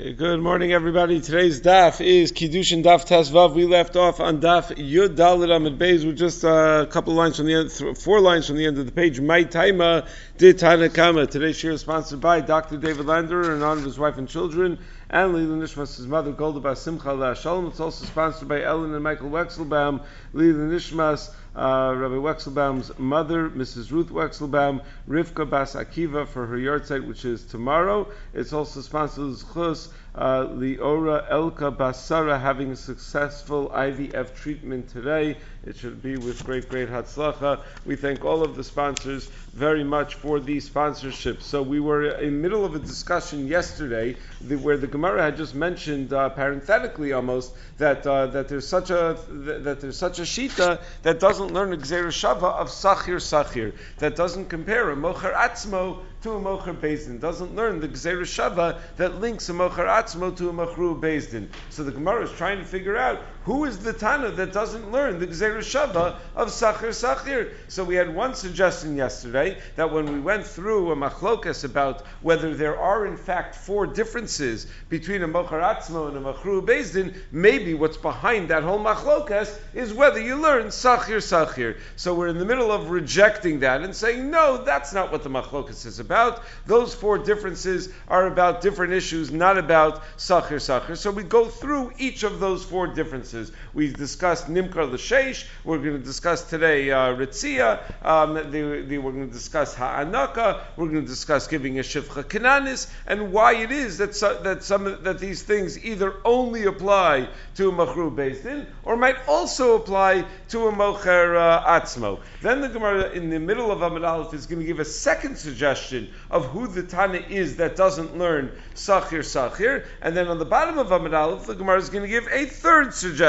Okay, good morning, everybody. Today's daf is Kiddushin Daf Tesvav. We left off on daf Yud Dalit Amid Beis with just uh, a couple lines from the end, four lines from the end of the page. My Taima did Tanakama. Today's share is sponsored by Dr. David Lander honor of his wife and children, and Lila Nishmas, his mother, Golda Bas Simcha La Shalom. It's also sponsored by Ellen and Michael Wexelbaum, Lila Nishmas, uh, Rabbi Wexelbaum's mother, Mrs. Ruth Wexelbaum, Rivka Bas Akiva for her yahrzeit, which is tomorrow. It's also sponsored as Chus, uh, Liora Elka Basara having a successful IVF treatment today. It should be with great, great Hatzlacha. We thank all of the sponsors very much for the sponsorship. So we were in the middle of a discussion yesterday where the Gemara had just mentioned, uh, parenthetically almost, that uh, that there's such a that there's such a shita that doesn't learn a Shava of Sachir Sachir, that doesn't compare a Mocher Atzmo to a Mocher Bezdin, doesn't learn the Gzera Shava that links a Mocher Atzmo to a Machru Bezdin. So the Gemara is trying to figure out who is the Tana that doesn't learn the Gzera Shava of Sachir Sachir. So we had one suggestion yesterday that when we went through a machlokas about whether there are in fact four differences between a Mocher Atzmo and a Machru Bezdin, maybe what's behind that whole machlokas is whether you learn Sachir Sachir. So we're in the middle of rejecting that and saying, no, that's not what the machlokas is about. Those four differences are about different issues, not about Sachir Sachir. So we go through each of those four differences. We discussed Nimkar L'Sheish. We're going to discuss today uh, Ritzia. Um, the, the, we're going to discuss Ha'anaka. We're going to discuss giving a Shivcha Kananis and why it is that, so, that some that these things either only apply to a Machru Bezdin or might also apply to a Mocher uh, Atzmo. Then the Gemara in the middle of Amid Aleph is going to give a second suggestion of who the Tana is that doesn't learn Sachir Sachir. And then on the bottom of Amid Aleph, the Gemara is going to give a third suggestion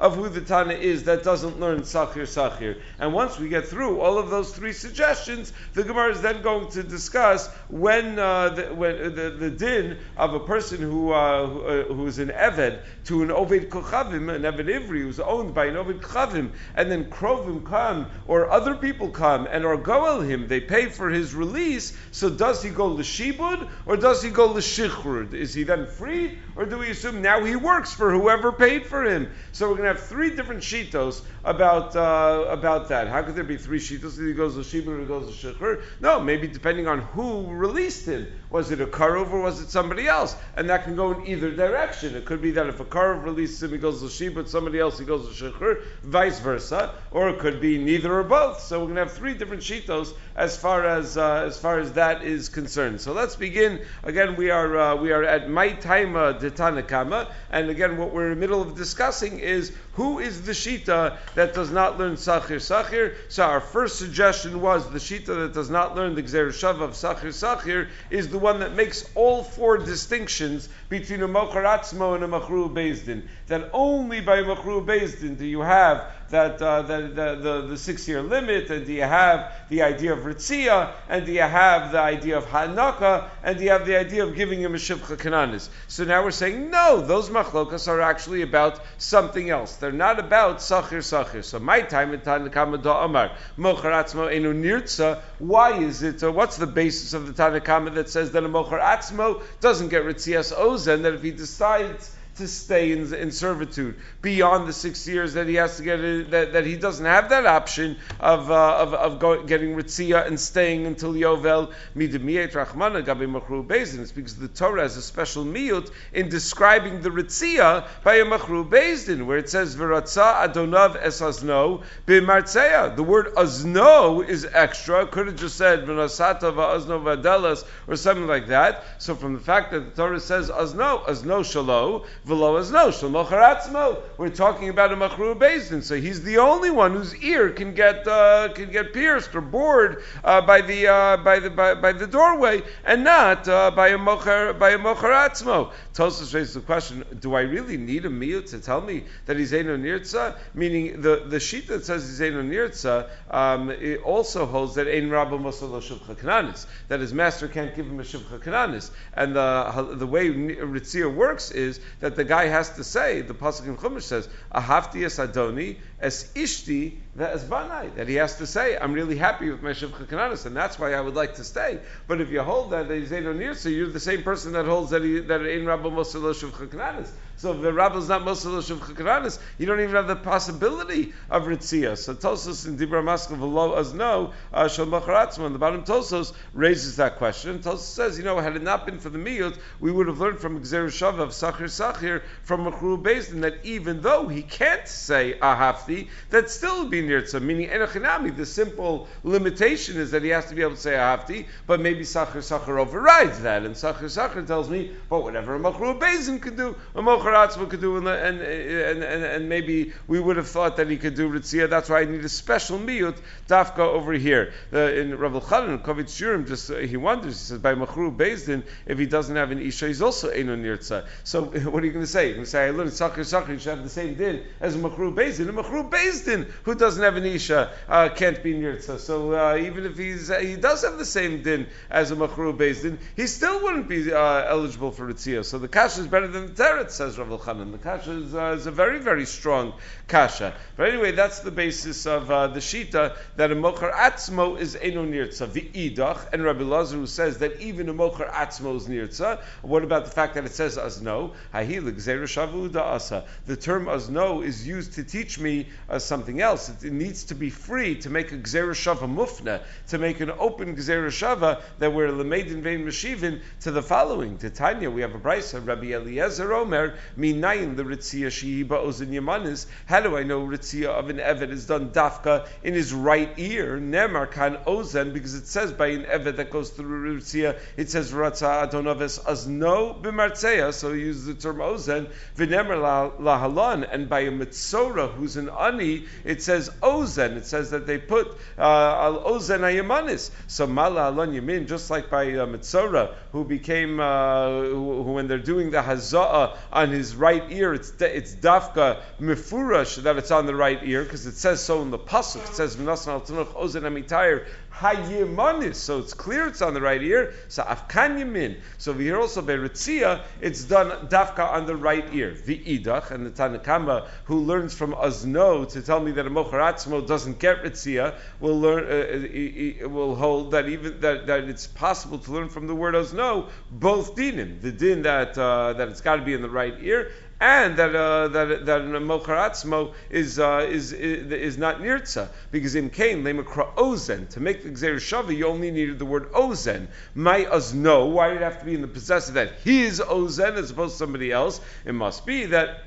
of who the Tana is that doesn't learn Sachir Sachir. And once we get through all of those three suggestions, the Gemara is then going to discuss when, uh, the, when uh, the, the din of a person who, uh, who, uh, who is an Eved to an Oved Kochavim, an Eved Ivri, who's owned by an Oved Kochavim, and then Krovim come, or other people come, and are goel him, they pay for his release, so does he go l'shibud, or does he go l'shichrud? Is he then freed, or do we assume now he works for whoever paid for him? So we're going to have three different shitos about, uh, about that. How could there be three shitos? He goes l'shibud or he goes l'shichrud? No, maybe depending on who released him. Was it a Karov or was it somebody else? And that can go in either direction. It could be that if a Karov releases him, he goes to Sheep, but somebody else, he goes l'shichrud, vice versa. Or it could be neither or both. So we're going to have three different shitos as far as uh, as far as that is concerned. So let's begin. Again, we are uh, we are at my taima de Tanakama, and again, what we're in the middle of discussing is who is the shita that does not learn sachir sachir. So our first suggestion was the shita that does not learn the gzer shav of sachir sachir is the one that makes all four distinctions between a mochar atzmo and a machru bezdin. That only by machru bezdin do you have that uh, the, the, the, the six year limit, and do you have the idea of Ritzia, and do you have the idea of Hanaka, and do you have the idea of giving him a Shivcha Kananis? So now we're saying, no, those machlokas are actually about something else. They're not about Sachir Sachir. So my time in Tanakama Da Amar, Mochar Atzmo Enu Nirtza, why is it, what's the basis of the Tanakama that says that a Mochar Atzmo doesn't get Ritzias Ozen, that if he decides to stay in, in, servitude beyond the six years that he has to get it, that, that he doesn't have that option of uh, of, of go, getting ritzia and staying until yovel midemiyet rachmana gabi machru bezin. It's because the Torah has a special miyut in describing the ritzia by a machru bezin, where it says v'ratza adonav es azno. The word azno is extra. Could have just said v'nasata v'azno v'adelas or something like that. So from the fact that the Torah says azno, azno shalo V'lo as no shlomocharatzmo. We're talking about a machru basin, so he's the only one whose ear can get uh, can get pierced or bored uh, by the uh, by the by, by, the doorway, and not uh, by a mocher by a. Tosus raises the question: Do I really need a meal to tell me that he's eno nirtza? Meaning the the sheet that says he's eno nirtza um, it also holds that ein rabba mosalo shivcha kananis that his master can't give him a shivcha kananis, and the the way ritzia works is that the guy has to say, the Pasuk in Chumash says, Ahavti es Adoni, as ishti as banai, that he has to say, I'm really happy with my shivcha kananis, and that's why I would like to stay. But if you hold that, he's near, so you're the same person that holds that he, that in Rabba Mosalo shivcha kananis. So if the rabbi is not Mosel Shav Chakaranis, you don't even have the possibility of Ritzia. So Tosos in Dibra Maskal V'lo as no, uh, Shal Macharatzman, the bottom Tosos raises that question. Tosos says, you know, had it not been for the Miyot, we would have learned from Gzer Shav of Sachir Sachir from Machru Bezdin that even though he can't say Ahafti, that still be Nirtza, meaning Enochinami, the simple limitation is that he has to be able to say Ahafti, but maybe Sachir Sachir overrides that, and Sachir Sachir tells me, but whatever a Machru Bezdin can do, a Mocharatzma could do, and, and, and, and, maybe we would have thought that he could do Ritzia, that's why I need a special Miyut, Dafka over here. In Rav Chanan, Kovetz Shiurim, just uh, he wonders, he says, by Machru Bezdin, if he doesn't have an Isha, he's also Eino Nirtza. So what are you going to say? You're going to say, I learned Sachir Sachir, you should have the same din as Machru Bezdin. A Machru Bezdin, who doesn't have an Isha, uh, can't be Nirtza. So uh, even if he's, uh, he does have the same din as a Machru Bezdin, he still wouldn't be uh, eligible for Ritzia. So the Kasha is better than the Teretz, says Rav Chanan. The Kasha is, uh, is, a very, very strong Kasha. But anyway, that's the basis of uh, the Shita, that a Mochar Atzmo is Eno Nirtza, the and Rabbi Lazar says that even a Mochar Atzmo is Nirtza. What about the fact that it says Azno? The term Azno is used to teach me uh, something else. It, it, needs to be free to make a Gzereshava Mufna, to make an open Gzereshava that we're Lamedin Vein Meshivin to the following. To Tanya, we have a brisa, Rabbi Eliezer Omer, Minayin the Ritzia Shihiba Ozin Yamanis. How do I know Ritzia of an Eved is done dafka in his right ear? Nemar Kan Ozen, because it says by an Eved that goes through Ritzia, it says Ratza Adonavis Azno Bimartzeya, so he uses the term Ozen, Vinemer Lahalan, and by a Mitzora who's an Ani, it says Ozen. It says that they put uh, Al Ozen Ayamanis. So Mala Alon Yamin, just like by a Mitzora, who became, uh, who, who, when they're doing the Haza'ah on his right ear, it's it's dafka that it's on the right ear because it says so in the pasuk. It says v'nasan al tanuch ozen amitayir hayimanis. So it's clear it's on the right ear. So afkan yamin. So we hear also by Ritzia, it's done dafka on the right ear. V'idach and the Tanakama who learns from Azno to tell me that a mocharatzmo doesn't get Ritzia will learn uh, uh will hold that even that, that it's possible to learn from the word Azno both dinim. The din that uh, that it's got to be in the right ear and that uh, that that mocharatzmo is, uh, is is is not nirtza because in Cain lemakra ozen to make the gzer shavi you only needed the word ozen. My no. Why did it have to be in the possessive that his ozen as opposed to somebody else? It must be that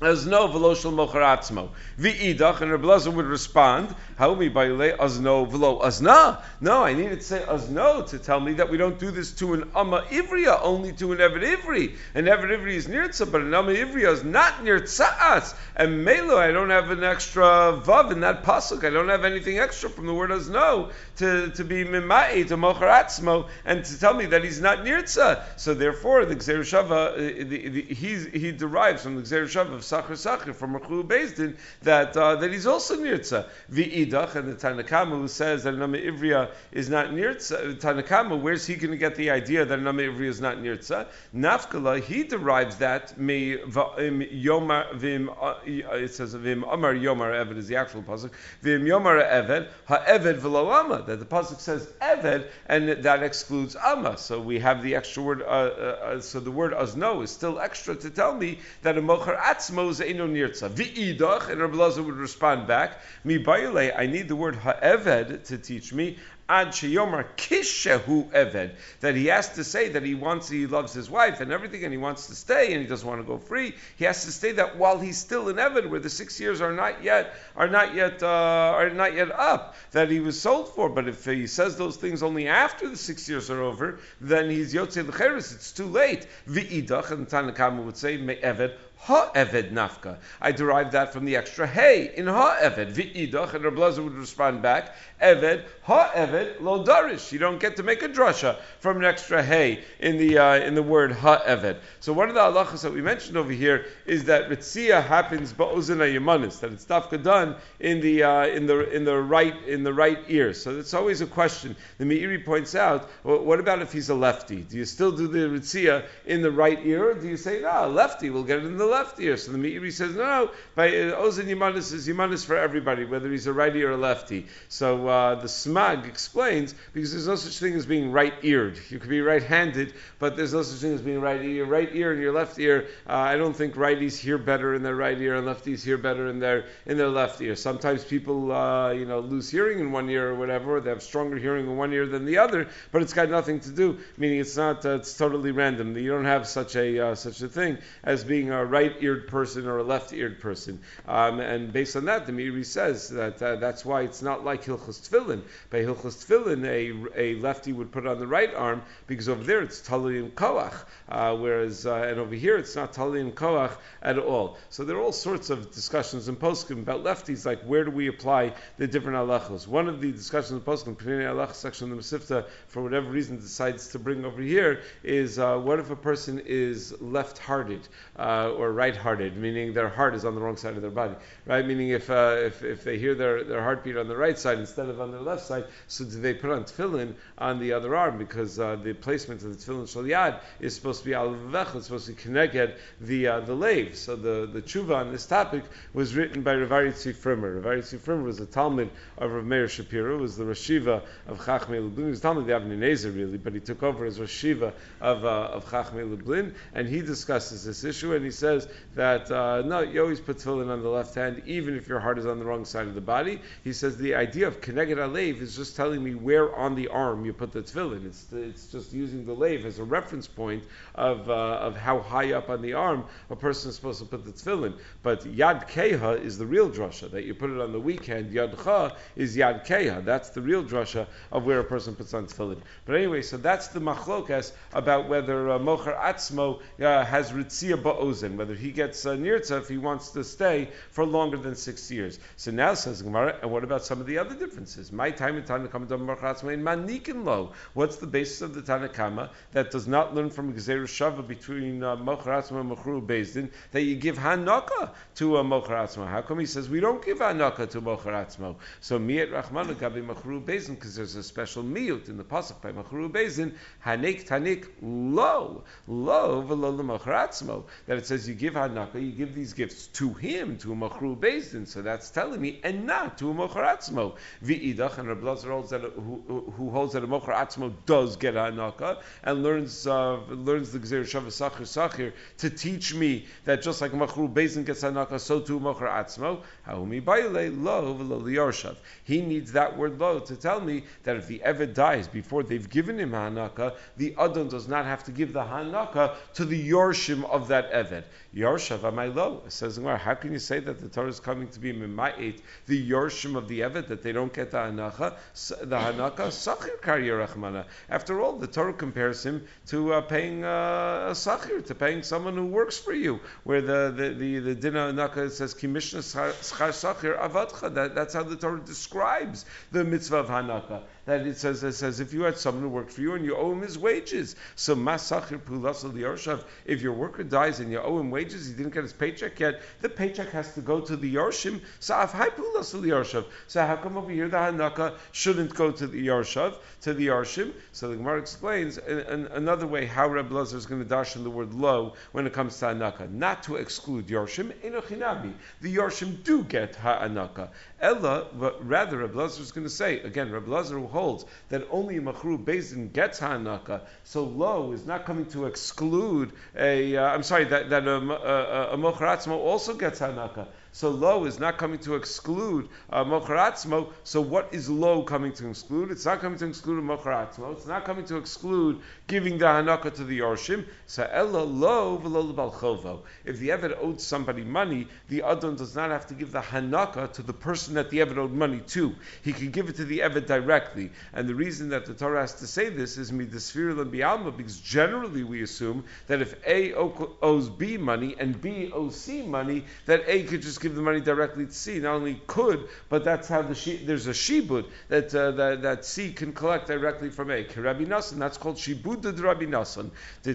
as no velo shel mocharatzmo. V'idach, and Rebbe would respond, how me by as no velo azna? No, I needed to say as no to tell me that we don't do this to an amma ivriya, only to an eved ivri. An eved ivri is nirtza, but an amma ivriya is not near nirtza'as. And melo, I don't have an extra vav in that pasuk. I don't have anything extra from the word as no to, to be mima'i to mocharatzmo and to tell me that he's not nirtza. So therefore, the gzer shava, uh, he derives from the gzer shava of Sachar Sachar from Rachu Bezdin that uh, that he's also nirtza. V'idach and the Tanakama who says that Nama Ivriya is not nirtza. Tanakama, where's he going to get the idea that Nama Ivriya is not nirtza? Nafkala, he derives that me yomar vim. Uh, it says vim amar yomar eved is the actual pasuk. Vim yomar eved ha eved v'lo That the pasuk says eved and that excludes ama. So we have the extra word. Uh, uh, uh so the word azno is still extra to tell me that a mochar atzma Mose Eno Nirtza. V'idach, and Rabbi Lazar would respond back, Mi Bayule, I need the word ha'eved to teach me. Ad sheyomar kishehu eved. That he has to say that he wants, he loves his wife and everything, and he wants to stay, and he doesn't want to go free. He has to stay that while he's still in eved, where the six years are not yet are not yet uh, are not yet up that he was sold for. But if he says those things only after the six years are over, then he's yotze l'cheres. It's too late. V'idach and Tanakama would say me eved ha-eved nafka. I derived that from the extra hey in ha-eved. V'idach, and Rabbi would respond back, eved, ha-eved lo darish. You don't get to make a drasha from an extra hey in the uh, in the word ha evet. So one of the halachas that we mentioned over here is that ritzia happens ba'ozin yamanis, that it's dafka done in the uh, in the in the right in the right ear. So it's always a question. The Meiri points out, well, what about if he's a lefty? Do you still do the ritzia in the right ear, or do you say no, lefty? We'll get it in the left ear. So the Meiri says no. No, by uh, ozin yamanis is yamanis for everybody, whether he's a righty or a lefty. So uh, the Smag explains because there's no such thing as being right-eared. You could be right-handed, but there's no such thing as being right ear. Right ear and your left ear. Uh, I don't think righties hear better in their right ear and lefties hear better in their in their left ear. Sometimes people, uh, you know, lose hearing in one ear or whatever. Or they have stronger hearing in one ear than the other, but it's got nothing to do. Meaning it's not. Uh, it's totally random. You don't have such a uh, such a thing as being a right-eared person or a left-eared person. Um, and based on that, the Meiri says that uh, that's why it's not like Hilchos Tefillin. By Hilchos Tefillin, a, a lefty would put on the right arm because over there it's Tali and Koach, uh, whereas uh, and over here it's not Tali and Koach at all. So there are all sorts of discussions in poskim about lefties, like where do we apply the different halachos. One of the discussions in poskim, Pinei halach section of the Mesivta, for whatever reason decides to bring over here is uh, what if a person is left-hearted uh, right-hearted, meaning their heart is on the wrong side of their body, right? Meaning if uh, if, if they hear their, their heartbeat on the right side instead of on their left side, so do they put on tefillin on the other arm because uh, the placement of the tefillin shal yad is supposed to be al it's supposed to connect the uh, the lave. So the the tshuva on this topic was written by Ravari Tzifrimer. Ravari Tzifrimer was a Talmud of Rav Meir Shapiro, was the Rashiva of Chachmei Lublin. He was Talmud of Avnei really, but he took over as Rashiva of uh, of Chachmei Lublin, and he discusses this issue, and he says that uh, no, you always put tefillin on the left hand, even if your heart is on the wrong side of the body. He says the idea of Keneged Alev is just telling me where on the arm you put the tefillin. It's, it's just using the lave as a reference point of, uh, of how high up on the arm a person is supposed to put the tefillin. But Yad Keha is the real drasha, that you put it on the weak hand. Yad Cha is Yad Keha. That's the real drasha of where a person puts on tefillin. But anyway, so that's the machlokas about whether uh, Mocher Atzmo uh, has Ritzia Ba'ozen, whether he gets uh, Nirtza if he wants to stay for longer than six years. So now says Gemara, and what about some of the other differences? My time in Tanakama in Manikin Lo. What's the basis of the Tanakama that does not learn from Gezer Shava between uh, Mocharatzma and Mochru Bezdin that you give Hanaka to a Mocharatzma? How come he says we don't give Hanaka to Mocharatzma? So Miet Rachmanu Gabi Mochru Bezdin because there's a special miut in the pasuk by Mochru Bezdin Hanik Tanik Lo Lo V'Lo Mocharatzmo that it says you give Hanaka, you give these gifts to him to a Mochru Bezdin. So that's telling me and not to a Mocharatzmo. V'idach and Rabbi Lazar holds that who, who holds that a Mocher Atzmo does get Hanaka and learns uh, learns the Gzer Shavah Sachir Sachir to teach me that just like Machru Bezin gets Hanaka, so too Mocher Atzmo. Haumi Baile Lo V'Lo He needs that word Lo to tell me that if the Eved dies before they've given him Hanaka, the Adon does not have to give the Hanaka to the Yorshim of that Eved. Yorshav Amaylo says how can you say that the Torah is coming to be Mimayit, the Yorshim of the Evet, that they don't get the Hanacha, the Hanaka, Sachir Kari After all, the Torah compares him to uh, paying uh, a Sachir, to paying someone who works for you, where the, the, the, the Dina Hanaka says, Kimishna Schar Sachir Avadcha. That, that's how the Torah describes the mitzvah of Hanaka that it says, it says if you had someone who worked for you and you owe him his wages, so masachir pulasal yorshav, if your worker dies and you owe him wages, he didn't get his paycheck yet, the paycheck has to go to the yorshim. So hai pulasal yorshav. So how come over here the hanaka shouldn't go to the yorshav, to the yorshim? So the Gemara explains another way how Reb Lazar is going to dash in the word lo when it comes to hanaka, not to exclude yorshim. Enochinabi, the yorshim do get ha'anaka. Ella, but rather Reb Lazar is going to say again, Reb Lazar holds that only a Machru Bezin gets Hanaka, so Lo is not coming to exclude a, am uh, sorry, that, that a, a, a, a also gets Hanaka. So lo is not coming to exclude uh, mocharatzmo. So what is lo coming to exclude? It's not coming to exclude mocharatzmo. It's not coming to exclude giving the hanaka to the yorshim. So ella lo v'lo balchovo. If the eved owed somebody money, the adon does not have to give the hanaka to the person that the eved owed money to. He can give it to the eved directly. And the reason that the Torah has to say this is midasfir and bialma because generally we assume that if A owes B money and B owes C money, that A could just give the money directly to C. Not only could, but that's how the she, there's a shibud that, uh, that that C can collect directly from A. Rabbi Nassan, that's called shibud de Rabbi Nassan.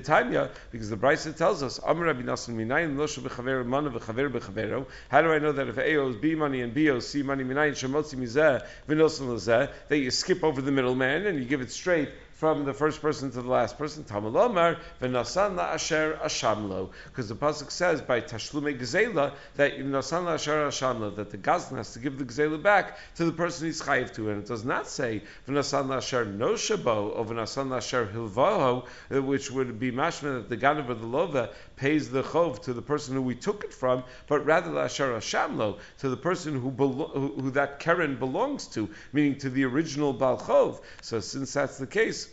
Tanya, because the Brisa tells us, Amr Rabbi Nassan minayin lo bechaver mana bechaver bechavero. How do I know that if A owes B money and B owes C money minayin shemotzi mizeh v'nosan lezeh, that you skip over the middleman and you give it straight from the first person to the last person. Tamalomar v'nasan asher ashamlo, because the pasuk says by tashlume gezela that nasan asher ashamlo that the gazlan has to give the gezela back to the person he's chayiv to, and it does not say v'nasan asher no shabo or v'nasan asher hilvaho, which would be mashma that the ganav or the lova pays the chov to the person who we took it from, but rather asher ashamlo to the person who, belo- who, who that keren belongs to, meaning to the original balchov. So since that's the case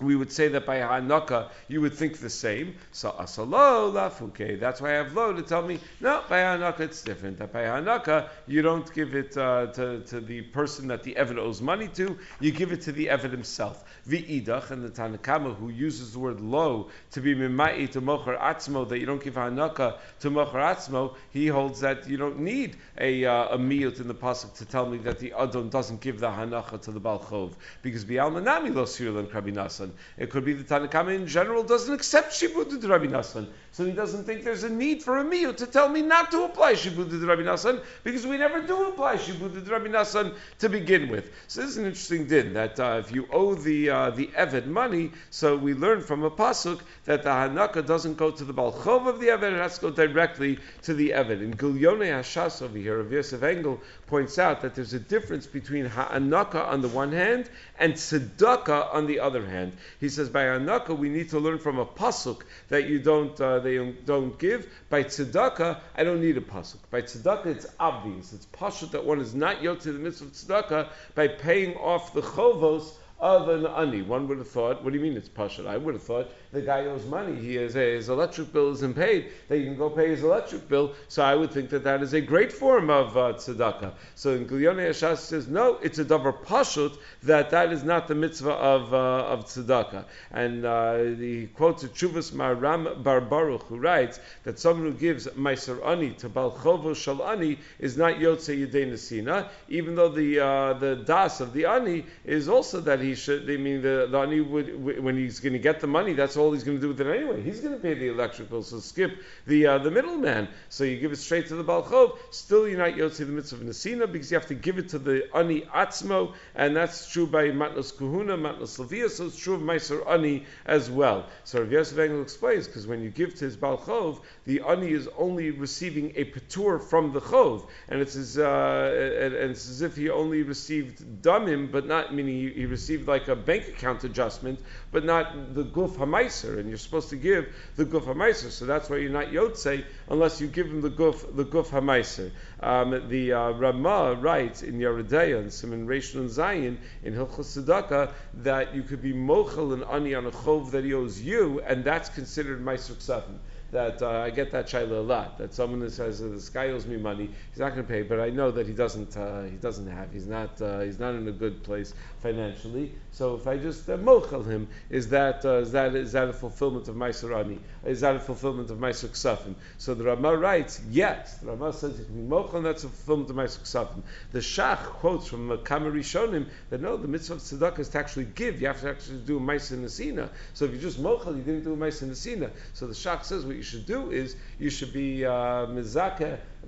we would say that by Hanukkah you would think the same. So asalo lafuke. That's why I have lo to tell me no. By Hanukkah it's different. That by Hanukkah you don't give it uh, to, to the person that the Evid owes money to. You give it to the Evid himself. V'idach and the Tanakama who uses the word lo to be mimai to mocher atzmo that you don't give Hanukkah to mocher atzmo. He holds that you don't need a uh, a miyut in the pasuk to tell me that the adon doesn't give the Hanukkah to the balchov because bialmanami lo sirlan krabinasa. It could be the Tanakama in general doesn't accept Shibud to Rabbi Nassan. So he doesn't think there's a need for a meal to tell me not to apply Shibud to Rabbi Nassan because we never do apply Shibud to Rabbi Nassan to begin with. So this is an interesting din that uh, if you owe the uh, the Eved money, so we learn from a pasuk that the Hanaka doesn't go to the Balchov of the Eved, it has to go directly to the Eved. In Gilyone Hashas over here, of Yosef Engel points out that there's a difference between Hanaka on the one hand and Tzedakah on the other hand. He says by Anaka we need to learn from a pasuk that you don't uh, they don't give. By tzedakah I don't need a pasuk. By tzedakah it's obvious. It's pasuk that one is not yoked to the mitzvah of tzedakah by paying off the chovos an ani. One would have thought, what do you mean it's pashat? I would have thought the guy owes money. He has his electric bill isn't paid. That you can go pay his electric bill. So I would think that that is a great form of uh, tzedakah. So in Gilyone Hashas says no, it's a davar pashut that that is not the mitzvah of uh, of tzedakah. And uh, he quotes a Chuvas Maharam Bar Baruch who writes that someone who gives meiser ani to balchovo shal ani is not yotze yedei nesina, even though the uh, the das of the ani is also that he I mean, the, the ani would when he's going to get the money, that's all he's going to do with it anyway. He's going to pay the electric bill, so skip the uh, the middleman. So you give it straight to the balchov. Still, you're not yotze the mitzvah of nesina because you have to give it to the ani atzmo, and that's true by matnos kuhuna, matnos levia. So it's true of meiser ani as well. So Rav Yosef Engel explains because when you give to his balchov, the ani is only receiving a patur from the chov, and it's as uh, and, and it's as if he only received damim, but not meaning he, he received like a bank account adjustment, but not the guf hamaiser, and you're supposed to give the guf hamaiser. So that's why you're not yotze unless you give him the guf the guf hamaiser. Um, the uh, Ramah writes in Yeridea and Simon Rishon and Zion in Hilchos Tzedakah that you could be mochel and ani on a chov that he owes you, and that's considered meiser ksafim that uh, I get that shaila a lot. That someone that says uh, this guy owes me money, he's not going to pay, but I know that he doesn't. Uh, he doesn't have. He's not. Uh, he's not in a good place financially. So if I just uh, mochel him, is that uh, is that is that a fulfillment of Meiser Ani? Is that a fulfillment of Meiser Ksafim? So the Ramah writes, yes. The Ramah says be mochel, and that's a fulfillment of Meiser Ksafim. The Shach quotes from Kamari Shonim that no, the mitzvah of tzedakah is to actually give. You have to actually do Meiser Nesina. So if you just mochel, you didn't do Meiser Nesina. So the Shach says what you should do is you should be uh,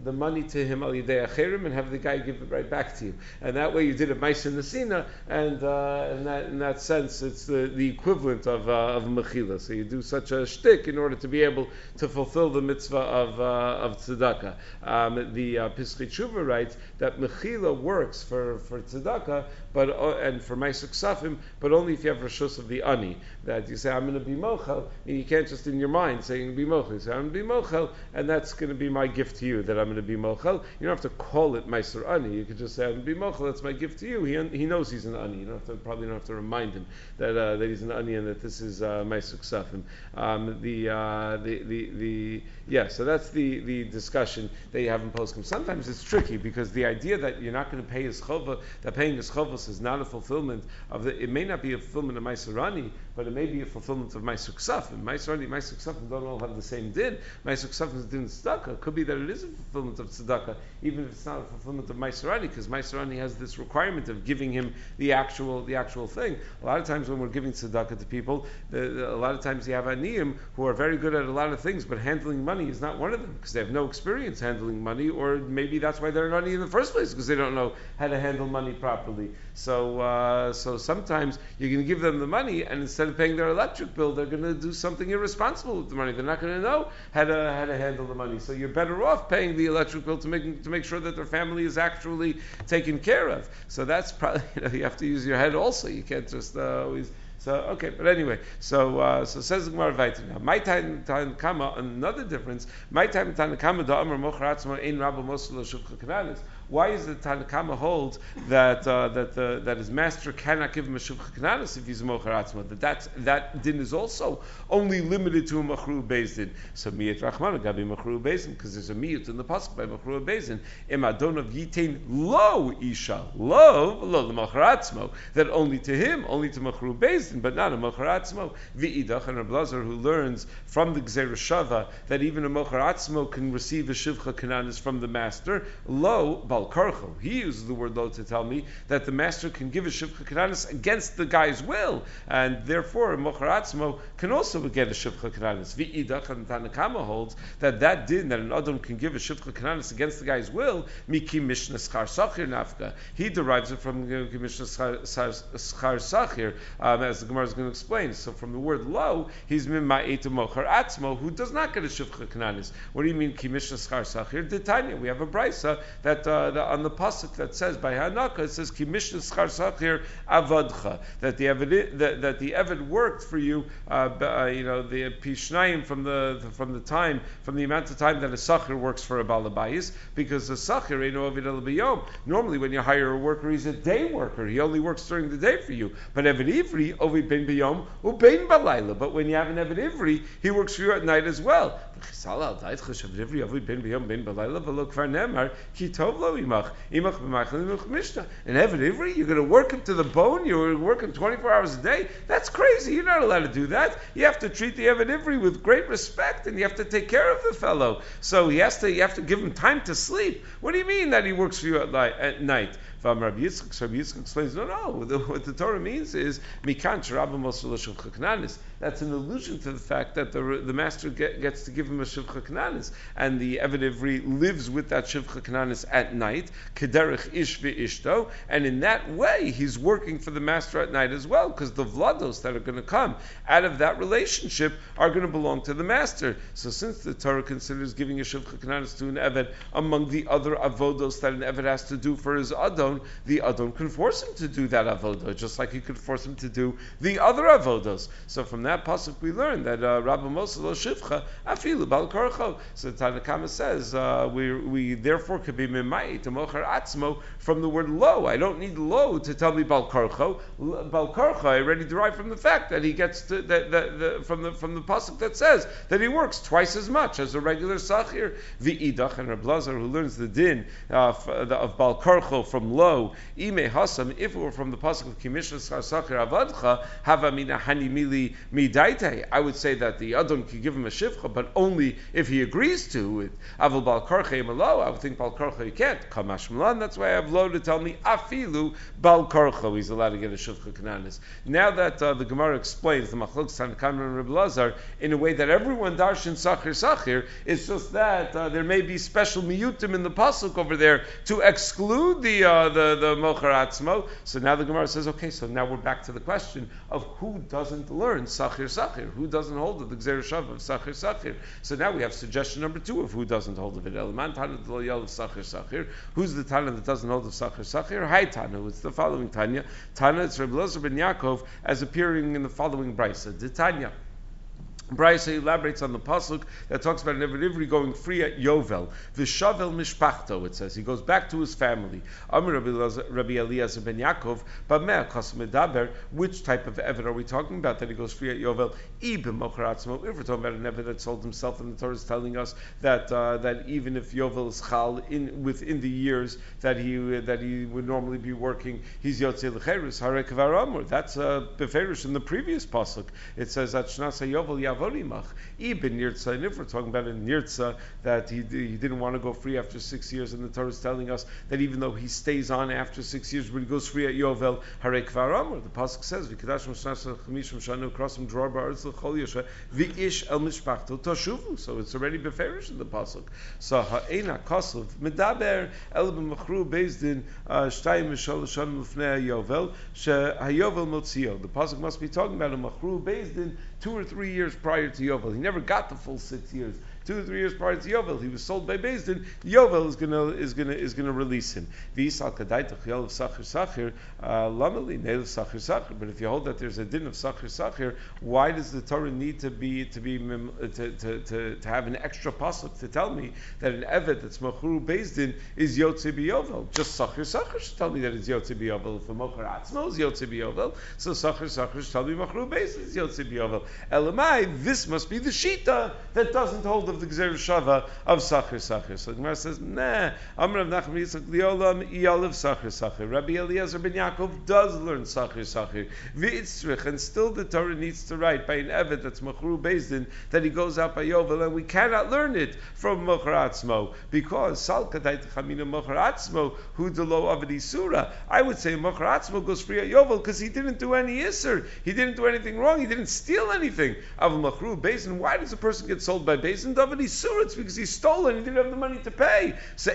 the money to him al yidei acherim and have the guy give it right back to you. And that way you did a ma'is in the sina, and uh, in, that, in that sense it's the, the equivalent of uh, of mechila. So you do such a shtick in order to be able to fulfill the mitzvah of uh, of tzedakah. Um, the uh, Tshuva writes that mechila works for for tzedakah, but uh, and for ma'is ksafim, but only if you have rishus of the ani. That you say I'm going to be mochel, and you can't just in your mind say I'm going to be mochel. You say I'm going to be mochel, and that's going to be my gift to you that I'm going to be mochel. You don't have to call it meiser ani. You could just say I'm going to be mochel. That's my gift to you. He, he knows he's an ani. You don't have to probably don't have to remind him that uh, that he's an ani and that this is uh, meiser ksafim. Um, the, uh, the the the yeah. So that's the the discussion that you have in poskim. Sometimes it's tricky because the idea that you're not going to pay his chova, that paying his chovos is not a fulfillment of the. It may not be a fulfillment of meiser ani, but it may be a fulfillment of Maisuk Ksafim. Maisuk Ksafim don't all have the same din. Maisuk Ksafim is din tzedakah. It could be that it is a fulfillment of tzedakah, even if it's not a fulfillment of Maisurani, because Maisurani has this requirement of giving him the actual the actual thing. A lot of times when we're giving tzedakah to people, the, the, a lot of times you have aniyim who are very good at a lot of things, but handling money is not one of them because they have no experience handling money, or maybe that's why they're not in the first place because they don't know how to handle money properly. So, uh, so sometimes you're going to give them the money, and instead of paying their electric bill, they're going to do something irresponsible with the money. They're not going to know how to how to handle the money. So you're better off paying the electric bill to make to make sure that their family is actually taken care of. So that's probably you, know, you have to use your head also. You can't just uh, always so okay, but anyway, so uh, so says the Gemara Vayta now. My time time, Kama another difference. My time Tanakama da Amar Mocharatzma Ein Rabba Mosel Shuvcha Kananis. Why is the Tanakama hold that uh, that the, that his master cannot give him a kananis if he's a mocharatzma? That that's, that din is also only limited to a machru bezin. So miyat rachman gabi machru bezin because there's a miyut in the pasuk by machru bezin. Im adonav yitain lo isha lo lo the mocharatzmo that only to him only to machru bezin but not a mocharatzmo. V'idach and blazer who learns from the gzereshava that even a mocharatzmo can receive a shuvcha kananis from the master lo Bal He uses the word lo to tell me that the master can give a Shivcha Kananis against the guy's will, and therefore Mocharatzmo can also get a Shivcha Kananis. V'idach and Tanakama holds that that din that an Adam can give a Shivcha Kananis against the guy's will, Miki Mishnah Schar Sachir Nafka. He derives it from Mishnah Schar Sachir, um, as the Gemara is going to explain. So from the word lo, he's Mimma Eta Mochar Atzmo, who does not get a Shivcha Kananis. What do you mean Ki Mishnah Schar Sachir? We have a brisa that uh, the, on the pasuk that says by Hanaka it says ki mishna schar sachir avadcha that the evid that, that the evid worked for you uh, uh, you know the pishnayim from the, the, from the time from the amount of time that a sachir works for a balabayis because a sachir ain't ovid normally when you hire a worker he's a day worker. He only works during the day for you. But evid ivri ovid ben biyom ubein balayla but when you have an evid ivri he works for you at night as well and Evan Ivri, you're going to work him to the bone, you're working 24 hours a day? That's crazy. You're not allowed to do that. You have to treat the Evan Ivri with great respect and you have to take care of the fellow. So he has to, you have to give him time to sleep. What do you mean that he works for you at, at night? Rabbi Yitzchak, Rabbi Yitzchak explains, no, no, the, what the Torah means is, Mikan That's an allusion to the fact that the, the master get, gets to give him a Shivcha Knanis, and the evidivri lives with that Shivcha Knanis at night, Kederich Ish Ishto, and in that way, he's working for the master at night as well, because the Vlados that are going to come out of that relationship are going to belong to the master. So since the Torah considers giving a Shivcha Knanis to an Evid among the other avodos that an Evid has to do for his Adon, Adon, the Adon can force him to do that avodah, just like he could force him to do the other avodos. So from that pasuk we learn that uh, Rabbi Moshe lo shivcha afilu bal korcho. So Tanakama says uh, we, we therefore could be mimai to mocher atzmo from the word lo. I don't need lo to tell me bal korcho. Bal korcho I already derive from the fact that he gets to, that, that, from the from the pasuk that says that he works twice as much as a regular sachir. The idach and Rablazer who learns the din uh, of bal korcho from lo ime hasam, if it were from the pasuk of Kimishna Sachir Avadcha, hava mina hani mili midaite, I would say that the Adon could give him a shivcha, but only if he agrees to it. Avil bal karche malo, I would think bal karche can't. Kamash malan, that's why I have lo to tell me afilu bal karche, he's allowed to get a shivcha kananis. Now that uh, the Gemara explains the machlok Tanakam and Reb Lazar in a way that everyone darshan Sachir Sachir, it's just that uh, there may be special miyutim in the pasuk over there to exclude the uh, the, the Mochar Atzmo. So now the Gemara says, okay, so now we're back to the question of who doesn't learn Sachir Sachir, who doesn't hold of the Gzer Shav of Sachir Sachir. So now we have suggestion number two of who doesn't hold of it. Elman Tana of Sachir Sachir. Who's the Tana that doesn't hold of Sachir Sachir? Hi Tana. It's the following Tanya. Tana, it's Rebbe ben Yaakov as appearing in the following brisa. The Tanya. Brisa elaborates on the pasuk that talks about an Ivri going free at Yovel. Vishavel mishpachto, it says. He goes back to his family. Amir Rabbi Eliezer ben Yaakov, Bameh Medaber, which type of Evid are we talking about that he goes free at Yovel? Ibn Mocharatzmo. If we're talking about an Evid that sold himself, and the Torah is telling us that uh, that even if Yovel is chal in within the years that he that he would normally be working, he's Yotzei Lecherus, Harek Varamur. That's uh, Beferish in the previous pasuk. It says that Shnasa Yovel Avorimach. Ibn Nirtza, and if we're talking about a Nirtza that he, he didn't want to go free after six years, and the Torah is telling us that even though he stays on after six years, when he goes free at Yovel, Harek Varam, the Pasuk says, V'kadash Moshnasa Chamishim Shanu Krosim Dror Ba'aretz L'chol Yosha V'ish El Mishpachto Toshuvu. So it's already beferish in the Pasuk. So Ha'ena Kosov Medaber El B'machru Bezdin uh, Shtayim Mishol Shan L'fnei Yovel She Hayovel Motzio. The Pasuk must be talking about a Machru Bezdin two or three years prior to Yovel. He never got the full six years two or three years prior to Yovel, he was sold by Bezdin. Yovel is gonna is gonna is gonna release him. V'isal kadayta chiyol of sachir sachir uh, lamali sachir sachir. But if you hold that there's a din of sachir sachir, why does the Torah need to be to be to, to, to, to have an extra pasuk to tell me that an evet that's machuru Bezdin is yotze Yovel? Just sachir sachir should tell me that it's yotze Yovel. If a mocher atzmo is yotze Yovel, so sachir sachir should tell me machuru Bezdin is yotze Yovel. Elamai, this must be the shita that doesn't hold of the Gzer Shava of Sachir Sachir. So the Gemara says, nah, Amr of Nachman Yitzchak Liolam. Rabbi Eliezer ben Yaakov does learn Sachir Sachir. V'itzrich, and still the Torah needs to write by an Evet that's Machru Bezdin that he goes out by Yovel, and we cannot learn it from Mocharatzmo because Sal Kadait Chamina Mocharatzmo who delo Avadi Surah. I would say Mocharatzmo goes free at Yovel because he didn't do any Isser. He didn't do anything wrong. He didn't steal anything. Av Machru Bezdin. Why does a person get sold by Bezdin? David Isur, it's because he stole and he didn't have the money to pay. So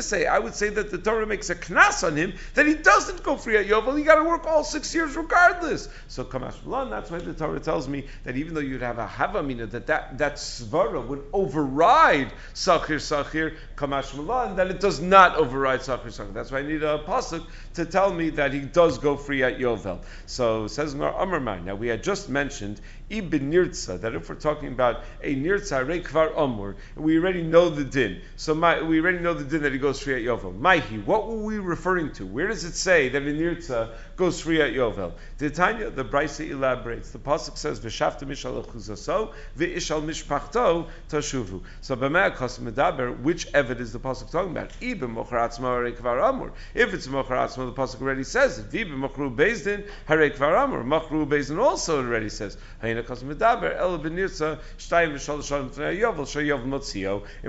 say, I would say that the Torah makes a knas on him that he doesn't go free at Yovel. He got to work all six years regardless. So Kamash that's why the Torah tells me that even though you'd have a Havamina, that that, that Svara would override Sachir Sachir, Kamash that it does not override Sachir Sachir. That's why I need a pasuk to tell me that he does go free at Yovel. So says Amrman. Now we had just mentioned Ibn Nirtza, that if we're talking about a Nirtza Rekvar Amur, we already know the din. So my, we already know the din that he goes free at Yovel. Maihi, what were we referring to? Where does it say that in Nirtza goes free at Yovel? The Tanya, the Brisa elaborates. The Pasuk says, V'shafta mishal achuzaso, v'ishal mishpachto tashuvu. So b'mea medaber, which Evid is the Pasuk talking about? Ibn mocharatzma Rekvar Amur. If it's mocharatzma, the Pasuk already says it. V'ibn mochru bezdin, harekvar Amur. Mochru bezdin also already says. It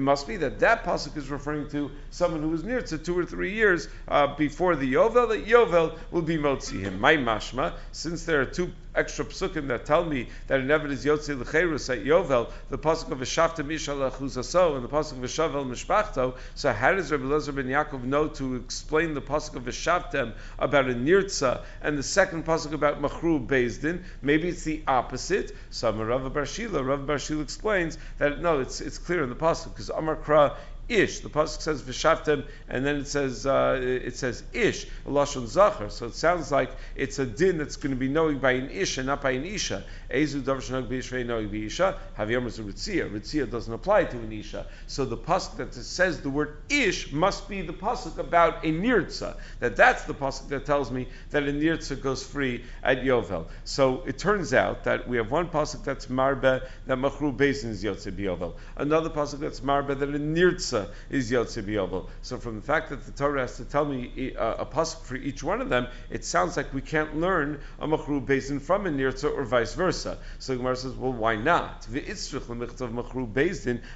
must be that that pasuk is referring to someone who was near to two or three years uh, before the Yovel. That Yovel will be motzi him. My mashma, since there are two extra psukim that tell me that an Evid is Yotzi L'cherus at Yovel, the pasuk of V'shavta Mishal Achuzaso, and the pasuk of V'shavel Mishpachto. So how does Rabbi Lezer ben Yaakov know to explain the pasuk of V'shavtem about a Nirtza and the second pasuk about Machru Bezdin? Maybe it's the opposite. So Rav Barshila, Rav Barshila explains that no, it's it's clear in the pasuk because Amar Kra ish. The pasuk says v'shavtem, and then it says uh, it says ish lashon zachar. So it sounds like it's a din that's going to be knowing by an ish and not by an isha. Ezu b'isha. Haviyom a ritzia. Ritzia doesn't apply to an isha. So the pasuk that says the word ish must be the pasuk about a nirtza. That that's the pasuk that tells me that a nirtza goes free at Yovel. So it turns out that we have one pasuk that's marbe that machru bezin is yotze b'Yovel. Another pasuk that's marbe that a nirtza is Yotze B'Yovel. So from the fact that the Torah has to tell me a, a pasuk for each one of them, it sounds like we can't learn a Machru Basin from a Nirtza or vice versa. So the Gemara says, well, why not?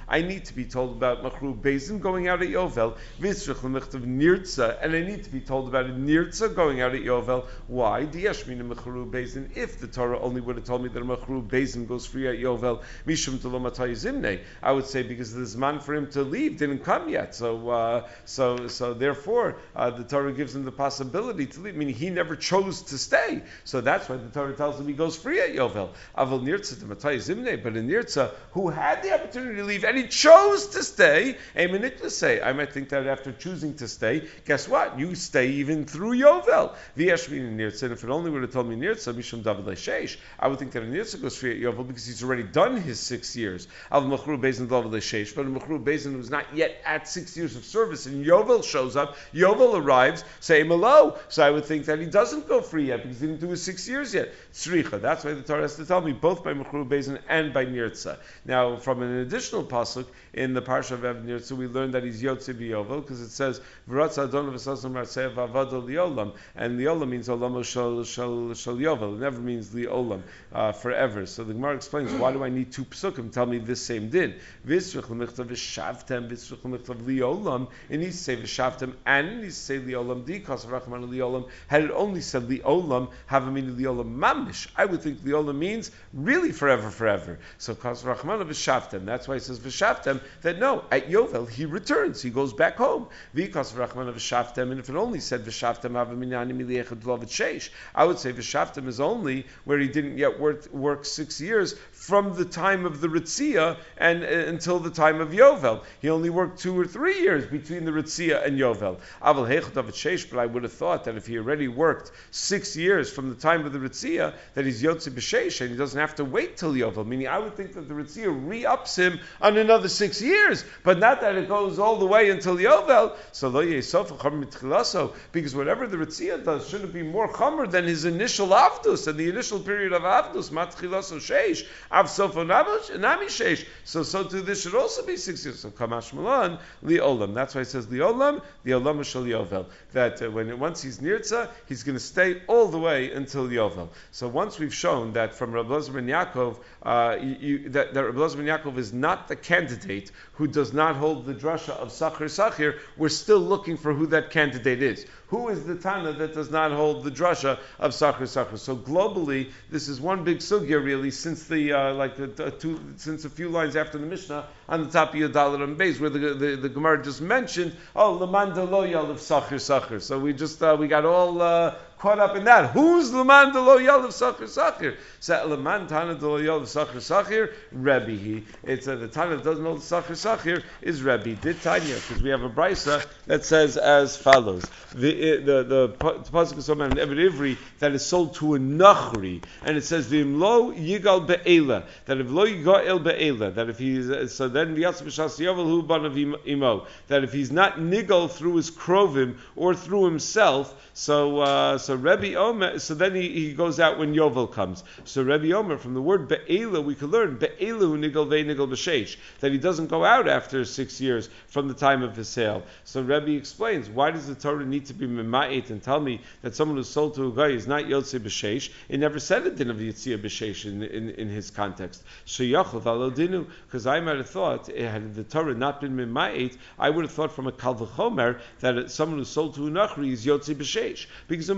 I need to be told about Machru Bezin going out at Yovel, Nirtza, and I need to be told about a Nirtza going out at Yovel. Why? If the Torah only would have told me that a Machru Bezin goes free at Yovel, Mishum Zimne, I would say because there's man for him to leave, didn't come yet. So, uh, so, so therefore, uh, the Torah gives him the possibility to leave. Meaning he never chose to stay. So that's why the Torah tells him he goes free at Yovel. Aval Nirtza to Matai Zimne, but in Nirtza, who had the opportunity to leave and he chose to stay, a say, I might think that after choosing to stay, guess what? You stay even through Yovel. V'yashmin Nirtza, and if it only would have told me Nirtza, Mishum David Sheish, I would think that a Nirtza goes free at Yovel because he's already done his six years. Al Machru Bezin David Sheish, but a Machru Bezin who's not yet at six years of service, and Yovel shows up, Yovel arrives, say Malo. So I would think that he doesn't go free yet because he didn't do his six years yet. Tzricha. That's why the Torah has to tell me both by Mechru Bezin and by Nirtza. Now, from an additional pasuk in the parsha of Ev Nirtza, we learn that he's Yotze Biyovel because it says V'ratz Adon V'sasam Liolam, and Liolam means Olam Shal Shal Shal Yovel. It never means Liolam uh, forever. So the Gemara explains why do I need two psukim? Tell me this same din. V'isrich l'michtav v'shavtem v'isrich l'michtav Liolam. It needs to say v'shavtem and it needs to say Liolam because Rachman Liolam. Had it only said Liolam, have a meaning Liolam mamish. I would think Liolam means really forever, forever. So Kas Rachman v'shavtem. That's why it says v'shavtem. That no, at Yovel he returns. He goes back home. V'kas Rachman v'shavtem. And if it only said v'shavtem have a minyanim sheish, I would say v'shavtem is only where he didn't yet work, work six years from the time of the Ritzia and uh, until the time of Yovel. He only worked two or three years between the Ritzia and Yovel. Aval sheish. But I would have thought that if he already worked six years from the time of the Ritzia, that he's Yotze B'Sheish and he doesn't have to wait till Yovel. Meaning, I would think that the Ritzia re-ups him on another six years, but not that it goes all the way until Yovel. So lo Yesov because whatever the Ritzia does shouldn't be more Chomer than his initial Avdus and the initial period of Avdus, Matchilaso Sheish, Av Sofo Nami Sheish. So, so too this should also be six years. So Kamash Malan, Li Olam. That's why it says Li Olam, the Olam Shal Yovel. That uh, when once he's Nirtza, he's going to stay all the way until Yovel. So once we've shown that from Rabbi ben Yaakov, uh, you, that, that Rabbi ben Yaakov is not the candidate who does not hold the drasha of Sachir Sachir, we're still looking for who that candidate is. Who is the Tana that does not hold the drasha of Sachar Sachar? So globally, this is one big sugya really since the uh, like the, two, since a few lines after the Mishnah on the top of your dollar and base where the, the, the Gemara just mentioned oh lemanda lo of Sachar Sachar. So we just uh, we got all uh, caught up in that. Who's Leman de lo Yalav Sachir Sachir? So Leman Tana de lo Yalav Sachir Sachir, Rebbe he. It's uh, the Tana that doesn't know the Sachir Sachir is Rebbe. Did Tanya, because we have a brisa that says as follows. The the the pasuk is on every Ivri that is sold to a Nachri, and it says the Imlo Yigal Be'ela, that if Lo Yigal Be'ela, that if he's, uh, so then V'yatz B'shas Yovel Hu Ban of Imo, that if he's not Nigal through his Krovim or through himself, so, uh, so Rebbe Omer, so then he, he goes out when Yovel comes. So Rebbe Omer, from the word Be'ela, we could learn Be'elu Nigal Ve Nigal B'Sheish, that he doesn't go out after six years from the time of his sale. So Rebbe explains, why does the Torah need to be Mema'it and tell me that someone who's sold to a guy is not Yotze B'Sheish? It never said a din of Yitzia B'Sheish in, in, in, his context. So Yachov Alodinu, because I might have thought, eh, had the Torah not been Mema'it, I would have thought from a Kalvachomer that someone who's sold to a Nachri is Yotze B'Sheish. Because a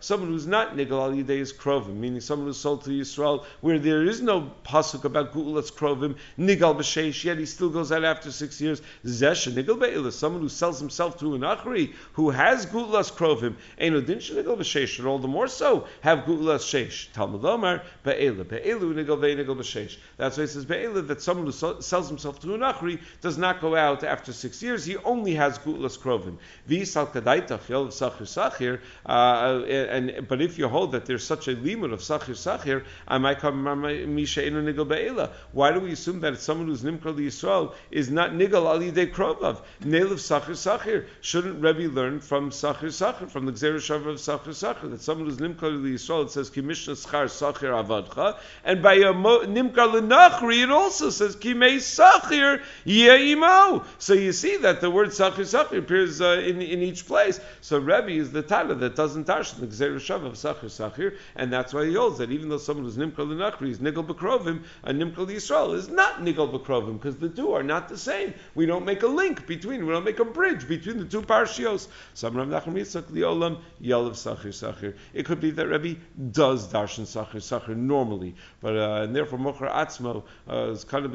Someone who's not Nigel Al Yidei is Krovim, meaning someone who's sold to Yisrael, where there is no pasuk about Gu'ulas Krovim, Nigel B'Sheish, yet he still goes out after six years. Zesh Nigel Be'ela, someone who sells himself to an Achri, who has Gu'ulas Krovim, Eno Din Nigel B'Sheish, should all the more so have Gu'ulas Sheish. Talmud Omar, Be'ela, Be'elu Nigel Ve'nigel B'Sheish. That's why it says Be'ela, that someone who sells himself to an Achri does not go out after six years, he only has Gu'ulas Krovim. V'Yisal Kadaita Chil of Sachir Sachir, uh, and but if you hold that there's such a limit of Sachir Sachir, I might come Misha Nigel Be'ela. Why do we assume that someone who's Nimkar Yisrael is not Nigel Ali De Krovav? Nail of Sachir Sachir. Shouldn't Rebbe learn from Sachir Sachir, from the Gzera Shav of Sachir Sachir, that someone who's Nimkar Yisrael, it says Kimishna Schar Sachir Avadcha, and by a Nimkar Lenachri, it also says Kimei Sachir Yeimo. So you see that the word Sachir Sachir appears uh, in, in each place. So Rebbe is the Tana that doesn't darshan the Gzeir Shav of Sachir Sachir, and that's why he holds that even though someone who's Nimkal Nachri is Nigel Bekrovim, a Nimkal Yisrael is not Nigel Bekrovim, because the two are not the same. We don't make a link between, we don't make a bridge between the two parshios. Some Rav Nachman Yitzchak Liolam, Yalav Sachir Sachir. It could be that Rebbe does darshan Sachir Sachir normally, but uh, and therefore Mocher Atzmo uh, is kind of.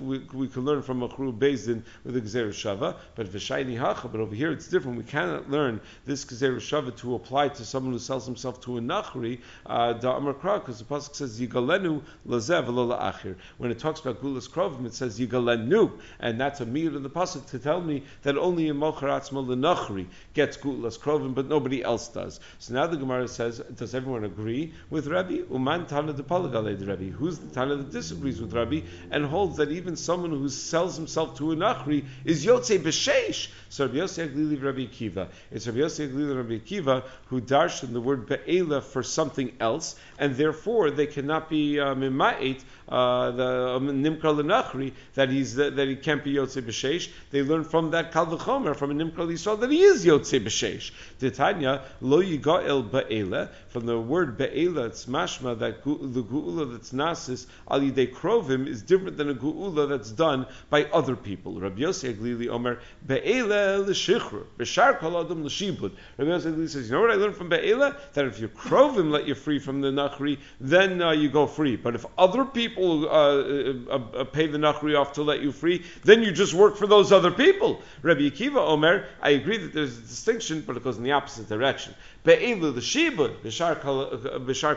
We, we can learn from Machru Bezin with the Gzeir Shava, but V'shayni Hacha. But over here it's different. We cannot learn Gzeir Shava to apply to someone who sells himself to a Nachri uh, da Amar because the pasuk says Yigalenu Lazev Achir. When it talks about Gulas Krovim, it says Yigalenu, and that's a mir in the pasuk to tell me that only a Mocher Atzmo Nachri gets Gulas Krovim, but nobody else does. So now the Gemara says, does everyone agree with Rabbi? Uman Tana de Palagale Rabbi. Who's the Tana that disagrees with Rabbi and holds that even someone who sells himself to a Nachri is Yotze B'Sheish? So Rabbi Yossi Aglili Rabbi Kiva. It's Rabbi Yossi Aglili Rabbi Kiva who darshan the word Be'ela for something else, and therefore they cannot be Mima'it, uh, the um, Nimkar Lenachri, that he's that, he can't be Yotze B'Sheish. They learn from that Kal V'Chomer, from a Nimkar Yisrael, that he is Yotze B'Sheish. Titania, Lo Yigael Be'ela, from the word Be'ela, it's mashma that the Gu'ula that's Nasis, Ali De Krovim, is different than a Gu'ula that's done by other people. Rabbi Yossi Aglili Omer, Be'ela l'shichru, B'shar kol adam l'shibud. Rabbi Yossi Aglili says, you know what I learned from Be'ela? That if your Krovim let you free from the Nachri, then uh, you go free. But if other people uh, uh, uh, pay the Nachri off to let you free, then you just work for those other people. Rabbi Akiva Omer, I agree that there's a distinction, but it goes in the opposite direction. Be'elu the shibud, b'shar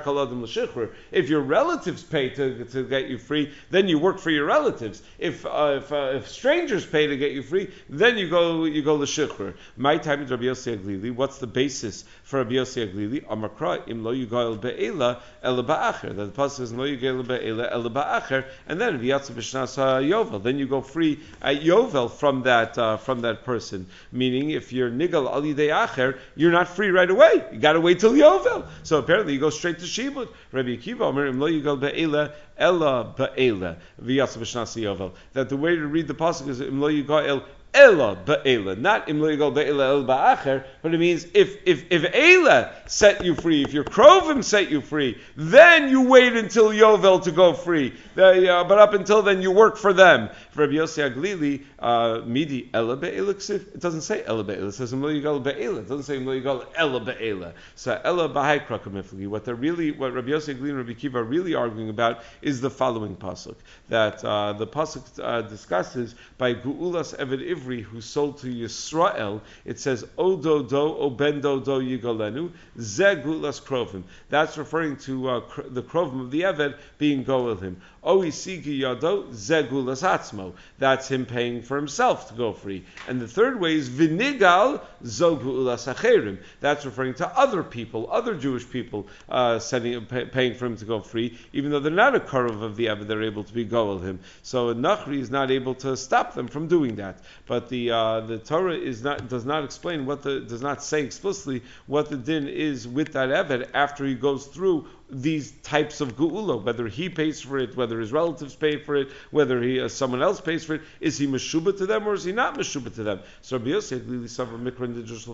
kaladim l'shichur. If your relatives pay to, to get you free, then you work for your relatives. If uh, if, uh, if, strangers pay to get you free, then you go you go l'shichur. My time is Rabbi Yossi Aglili. What's the basis for Rabbi Yossi Aglili? Amakra im lo yugal be'ela ela ba'acher. That the pasuk says lo yugal be'ela ela ba'acher, and then v'yatzu b'shnas yovel. Then you go free at yovel from that uh, from that person. Meaning, if you're nigal ali acher, you're not free right away. You got to wait till Yovel. So apparently you go straight to Shibud. Rabbi Akiva Omer Lo Yigal Be'ela Ella Be'ela V'Yatzav B'Shnasi Yovel. That the way to read the pasuk is Im Lo Yigal Ela ba'ela, not im legal ba'ela el ba'acher, but it means if if if Ela set you free, if your krovim set you free, then you wait until Yovel to go free. uh, but up until then, you work for them. Rabbi Yossi Aglili, uh, midi ela be'ela It doesn't say ela be'ela. It says im legal be'ela. It doesn't say im legal ela be'ela. So ela ba'hai krakamifli. What they're really, what Rabbi Yossi Aglili and Rabbi Kiva are really arguing about is the following pasuk that uh, the pasuk uh, discusses by guulas eved ivri who sold to Yisrael, it says Odo do Obendo do Yigolenu Zegulas Krovim. That's referring to uh, the Krovim of the Eved being go with him. That's him paying for himself to go free. And the third way is Vinigal Zogulas. That's referring to other people, other Jewish people, uh, sending, pay, paying for him to go free, even though they're not a Kurv of the Eved, they're able to be go with him. So a Nachri is not able to stop them from doing that. But the uh, the Torah is not does not explain what the does not say explicitly what the din is with that Eved after he goes through these types of geula, whether he pays for it, whether his relatives pay for it, whether he uh, someone else pays for it, is he meshuba to them or is he not meshuba to them? So Rabbi Yossi Aglili Savar Mikra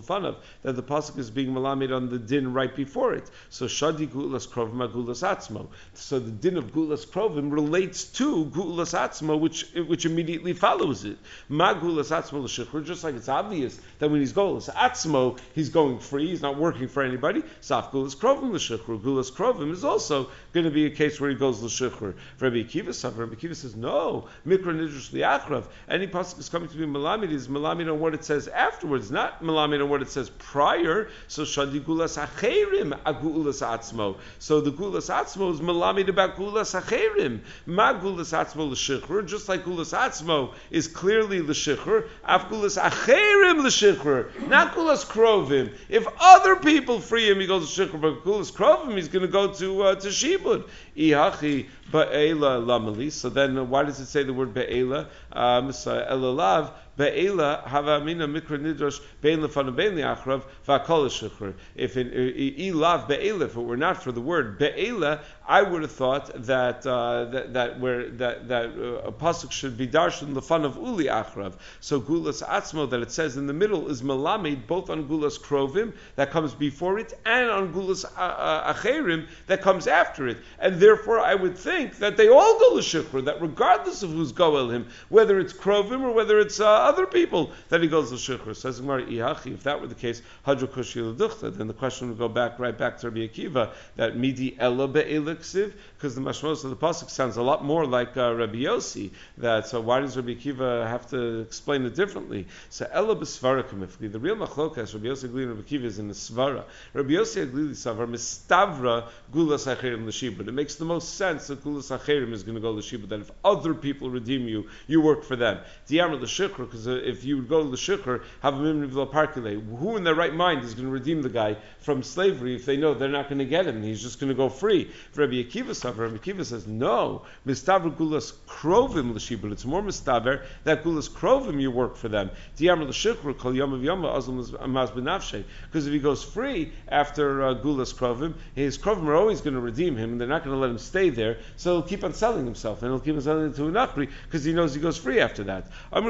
Fanav that the pasuk is being malamed on the din right before it. So Shadi Gulas Krovim Gulas Atzmo. So the din of Gulas Krovim relates to Gulas Atzmo, which which immediately follows it. Ma Gulas Atzmo l'shichur, just like it's obvious that when he's Gulas Atzmo, he's going free, he's not working for anybody. Saf Gulas Krovim l'shichur, Gulas Krovim is also going to be a case where he goes l'shichur. Rabbi Akiva Rabbi Akiva says no. Mikra nidrush liachrav. Any pasuk is coming to be malamid is malamid on what it says afterwards, not malamid on what it says prior. So shadi gulas acherim agulas atzmo. So the gulas atzmo is malamid about gulas acherim. Ma gulas atzmo l'shichur, just like gulas atzmo is clearly l'shichur. Af gulas acherim l'shichur, not gulas krovim. If other people free him, he goes l'shichur. But gulas krovim, he's going to go to uh, to shibud. Ihachi ba'ela lamali. So then, why does it say the word ba'ela? Um, so elalav mina mikra nidrosh bein lefanu bein liachrav v'akol shechur. If it ilav be'ela, if it were not for the word be'ela, I would have thought that uh, that, that where that that uh, a pasuk should be darshan of uli achrav. So gulas atzmo that it says in the middle is malamid both on gulas krovim that comes before it and on gulas uh, uh, acherim that comes after it, and therefore I would think that they all go l'shechur. That regardless of who's goel him, whether it's krovim or whether it's uh, other people that he goes to shikhr. Says Gemara, if that were the case, hadru kushi then the question would go back right back to Rabbi Akiva that midi ella be'eliksiv, because the mashmos of the pasuk sounds a lot more like uh, Rabbi Yossi. That so why does Rabbi Akiva have to explain it differently? So ella besvara kamifli. The real machlokas Rabbi Yossi Aglili and Rabbi Akiva is in the svara. Rabbi Yossi Aglili savar mistavra gulas acherim l'shibud. It makes the most sense that gulas acherim is going to go l'shibud. That if other people redeem you, you work for them. Diamar l'shikr because uh, if you go to the shikr, have a mimni parkule. Who in their right mind is going to redeem the guy from slavery if they know they're not going to get him? He's just going to go free. Rabbi Akiva Rabbi Akiva says, no, mistaver gulas krovim l'shibur. It's more mistaver that gulas krovim you work for them. Diamar l'shikr kol yom of yom amaz. Because if he goes free after uh, gulas krovim, his krovim are always going to redeem him, and they're not going to let him stay there. So he'll keep on selling himself, and he'll keep on selling it to an akri because he knows he goes free after that. A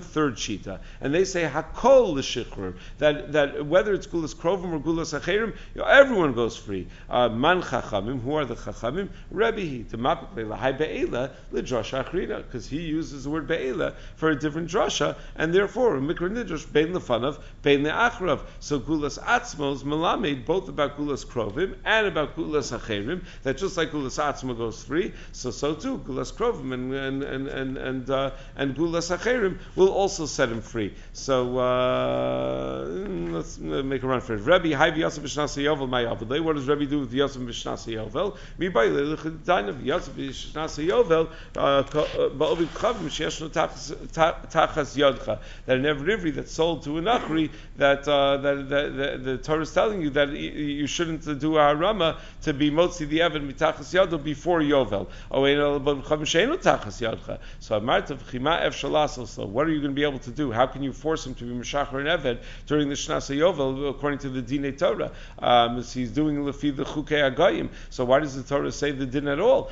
third shita, and they say Hakol l'Shichrur, that that whether it's Gulas Krovim or Gulas Acherim, everyone goes free. Uh, Man Chachamim, who are the Chachamim? Rabbi He, Demapikle Lahai Be'ela, L'Drasha Achrina, because he uses the word Be'ela for a different drasha, and therefore Mikra Nidrash Bein Lefanav, Bein Le'achrav. So Gulas Atzmos Melamed both about Gulas Krovim and about Gulas Acherim, that just like Gulas Atzma goes free, so so too gulas krovim and and and and and, uh, and gulas acherim will also set him free. So uh, let's make a run for it. Rabbi Hayvi Yosef Vishnasa Yovel Yovel. What does Rabbi do with Yosef Vishnasa Yovel? Mi by of Yosef Vishnasa Yovel uh, ba'ovid chavim sheyeshno tachas yodcha. That an Evrivri that's sold to an Achri that, uh, that, that, the Torah is telling you that you shouldn't do a harama to be motzi the Evan mitachas yodel before Yovel. So what are you going to be able to do? How can you force him to be Meshachar and Eved during the Shnasa Yovel according to the Dine Torah? Um, he's doing Lefi the Chukei Agayim. So why does the Torah say the din at all?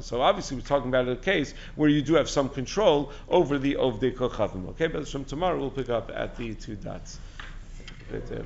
So obviously we're talking about a case where you do have some control over the Ovdei Kochavim. Okay, but from tomorrow we'll pick up at the two that. Later.